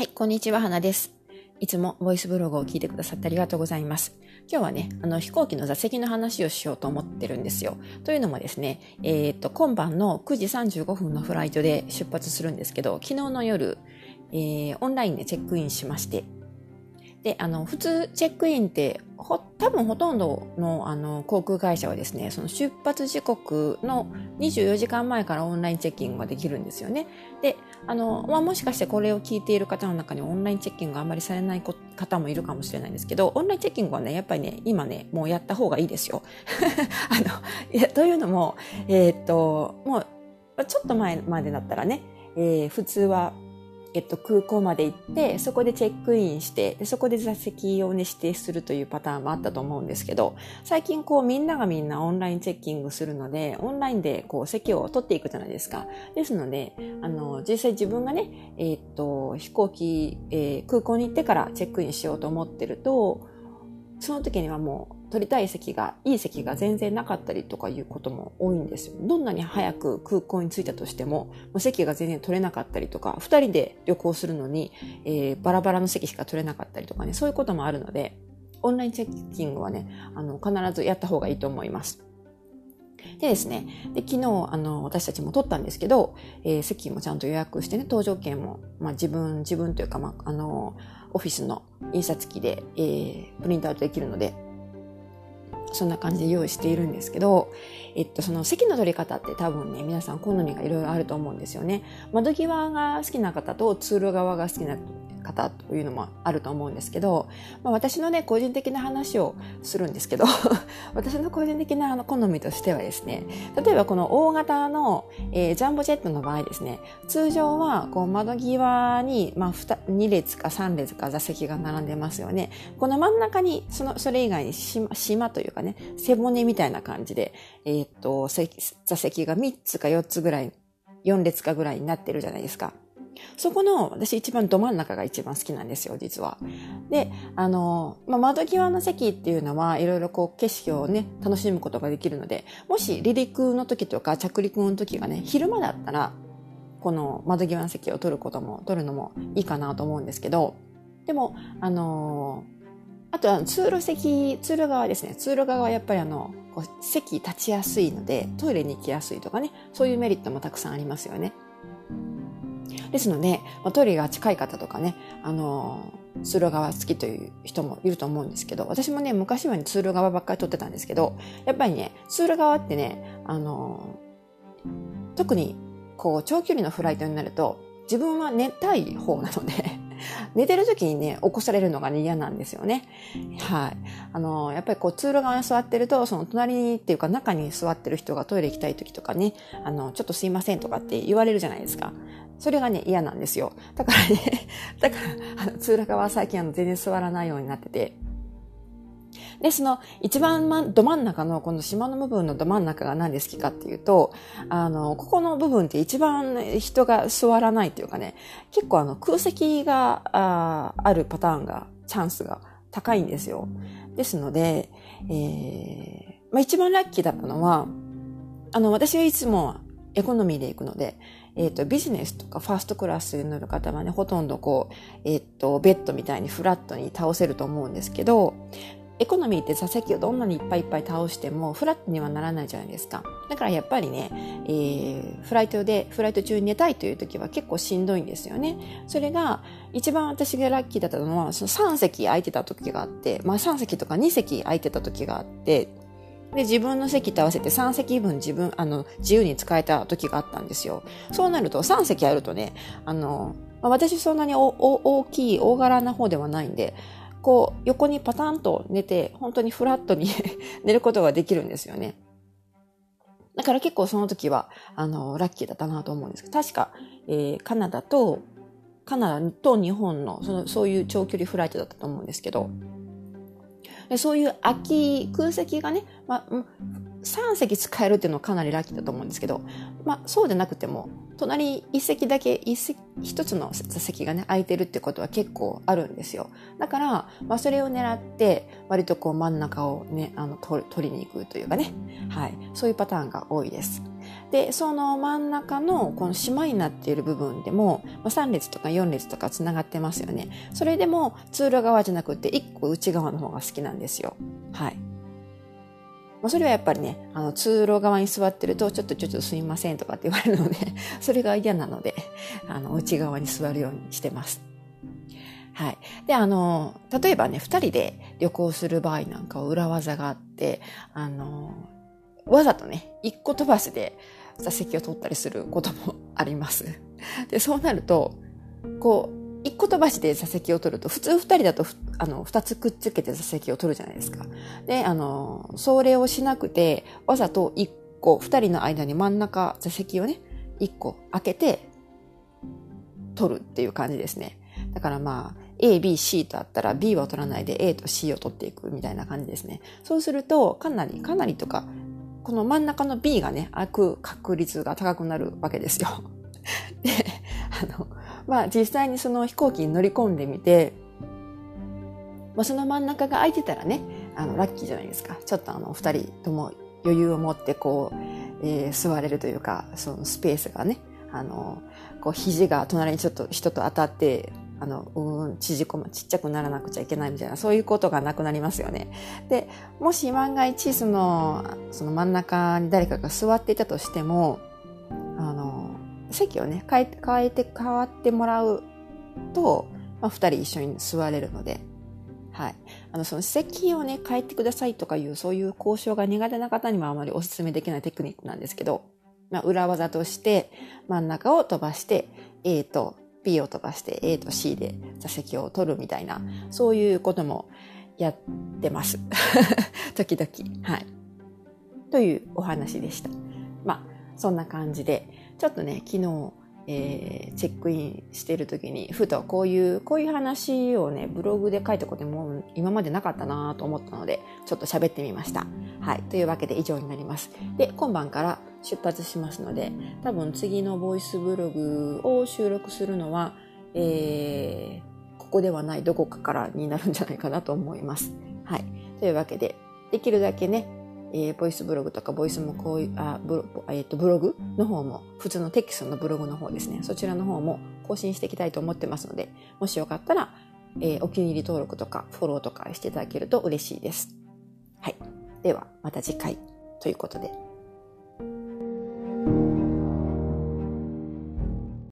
はい、こんにちは、花です。いつもボイスブログを聞いてくださってありがとうございます。今日はね、あの飛行機の座席の話をしようと思ってるんですよ。というのもですね、えっ、と、今晩の9時35分のフライトで出発するんですけど、昨日の夜、えーオンラインでチェックインしまして、で、あの、普通チェックインって、ほ、多分ほとんどの、あの、航空会社はですね、その出発時刻の24時間前からオンラインチェッキングができるんですよね。で、あの、まあ、もしかしてこれを聞いている方の中にオンラインチェッキングがあまりされない方もいるかもしれないんですけど、オンラインチェッキングはね、やっぱりね、今ね、もうやった方がいいですよ。あの、いや、というのも、えーっと、もう、ちょっと前までだったらね、えー普通は、えっと、空港まで行って、そこでチェックインして、でそこで座席をね、指定するというパターンもあったと思うんですけど、最近こうみんながみんなオンラインチェッキングするので、オンラインでこう席を取っていくじゃないですか。ですので、あの、実際自分がね、えーっと、飛行機、えー空港に行ってからチェックインしようと思ってると、その時にはもう取りたい席が、いい席が全然なかったりとかいうことも多いんですよ。どんなに早く空港に着いたとしても、もう席が全然取れなかったりとか、二人で旅行するのに、えーバラバラの席しか取れなかったりとかね、そういうこともあるので、オンラインチェッキングはね、あの、必ずやった方がいいと思います。でですね、で昨日、あの、私たちも取ったんですけど、えー席もちゃんと予約してね、搭乗券も、まあ自分、自分というか、まあ、あの、オフィスの印刷機で、えープリントアウトできるので、そんな感じで用意しているんですけど、えっと、その席の取り方って多分ね、皆さん好みがいろいろあると思うんですよね。窓際が好きな方と通路側が好きな方というのもあると思うんですけど、まあ、私のね、個人的な話をするんですけど、私の個人的なあの好みとしてはですね、例えばこの大型の、えージャンボジェットの場合ですね、通常はこう窓際に、まあ、2列か3列か座席が並んでますよね。この真ん中に、その、それ以外に島、というかね、背骨みたいな感じで、えーっと、座席が3つか4つぐらい、4列かぐらいになってるじゃないですか。そこの、私一番ど真ん中が一番好きなんですよ、実は。で、あの、まあ、窓際の席っていうのは、いろいろこう景色をね、楽しむことができるので、もし離陸の時とか着陸の時がね、昼間だったら、この窓際の席を取ることも、取るのもいいかなと思うんですけど、でも、あのあとは通路席、通路側ですね。通路側はやっぱりあの、こう席立ちやすいので、トイレに行きやすいとかね、そういうメリットもたくさんありますよね。ですので、まあトイレが近い方とかね、あのー、通路側好きという人もいると思うんですけど、私もね、昔はね、通路側ばっかり撮ってたんですけど、やっぱりね、通路側ってね、あのー特に、こう、長距離のフライトになると、自分は寝たい方なので、寝てる時にね、起こされるのが、ね、嫌なんですよね。はい。あの、やっぱりこう通路側に座ってると、その隣にっていうか中に座ってる人がトイレ行きたい時とかね、あの、ちょっとすいませんとかって言われるじゃないですか。それがね、嫌なんですよ。だからね、だから、あの、通路側は最近あの、全然座らないようになってて。で、その一番、ま、ど真ん中のこの島の部分のど真ん中が何で好きかっていうと、あの、ここの部分って一番人が座らないというかね、結構あの空席がああるパターンが、チャンスが高いんですよ。ですので、えーまあ、一番ラッキーだったのは、あの、私はいつもエコノミーで行くので、えっ、と、ビジネスとかファーストクラスに乗る方はね、ほとんどこう、えっ、と、ベッドみたいにフラットに倒せると思うんですけど、エコノミーって座席をどんなにいっぱいいっぱい倒してもフラットにはならないじゃないですか。だからやっぱりね、えーフライトで、フライト中に寝たいという時は結構しんどいんですよね。それが、一番私がラッキーだったのは、その3席空いてた時があって、まあ3席とか2席空いてた時があって、で、自分の席と合わせて3席分自分、あの、自由に使えた時があったんですよ。そうなると3席あるとね、あの、まあ私そんなに大きい、大柄な方ではないんで、こう、横にパタンと寝て、本当にフラットに 寝ることができるんですよね。だから結構その時は、あの、ラッキーだったなと思うんですけど、確か、えーカナダと、カナダと日本の、その、そういう長距離フライトだったと思うんですけど、そういう空き、空席がね、まあ、3席使えるっていうのはかなりラッキーだと思うんですけど、まあ、そうでなくても、隣1席だけ、1席、一つの座席がね、空いてるってことは結構あるんですよ。だから、まあ、それを狙って、割とこう真ん中をね、あの、取取りに行くというかね、はい、そういうパターンが多いです。で、その真ん中のこの島になっている部分でも、まあ、3列とか4列とか繋がってますよね。それでも通路側じゃなくて1個内側の方が好きなんですよ。はい。まあ、それはやっぱりね、あの、通路側に座ってると、ちょっとちょっとすいませんとかって言われるので、それが嫌なので、あの、内側に座るようにしてます。はい。で、あの、例えばね、二人で旅行する場合なんかは裏技があって、あの、わざとね、一個飛ばしで座席を取ったりすることもあります。で、そうなると、こう、一個飛ばしで座席を取ると、普通二人だと、あの、二つくっつけて座席を取るじゃないですか。で、あの、それをしなくて、わざと一個、二人の間に真ん中、座席をね、一個開けて、取るっていう感じですね。だからまあ、A、B、C とあったら B は取らないで A と C を取っていくみたいな感じですね。そうすると、かなり、かなりとか、この真ん中の B がね、開く確率が高くなるわけですよ。で、あの、まあ実際にその飛行機に乗り込んでみて、まあ、その真ん中が空いてたらね、あの、ラッキーじゃないですか。ちょっとあの、二人とも余裕を持ってこう、えー、座れるというか、そのスペースがね、あの、こう肘が隣にちょっと人と当たってあの、うん、縮こま、ちっちゃくならなくちゃいけないみたいな、そういうことがなくなりますよね。で、もし万が一、その、その真ん中に誰かが座っていたとしても、あの、席をね、変え変えて、変わってもらうと、まあ、二人一緒に座れるので、はい。あの、その席をね、変えてくださいとかいう、そういう交渉が苦手な方にはあまりお勧めできないテクニックなんですけど、まあ、裏技として、真ん中を飛ばして、A と B を飛ばして A と C で座席を取るみたいな、そういうこともやってます。時々。はい。というお話でした。まあ、そんな感じで、ちょっとね、昨日、えー、チェックインしている時に、ふとこういう、こういう話をね、ブログで書いたことも今までなかったなと思ったので、ちょっと喋ってみました。はい。というわけで以上になります。で、今晩から出発しますので、多分次のボイスブログを収録するのは、えー、ここではないどこかからになるんじゃないかなと思います。はい。というわけで、できるだけね、えー、ボイスブログとかボイスもこういう、あ、ブロ,、えー、とブログの方も、普通のテキストのブログの方ですね、そちらの方も更新していきたいと思ってますので、もしよかったら、えー、お気に入り登録とかフォローとかしていただけると嬉しいです。はい。では、また次回ということで。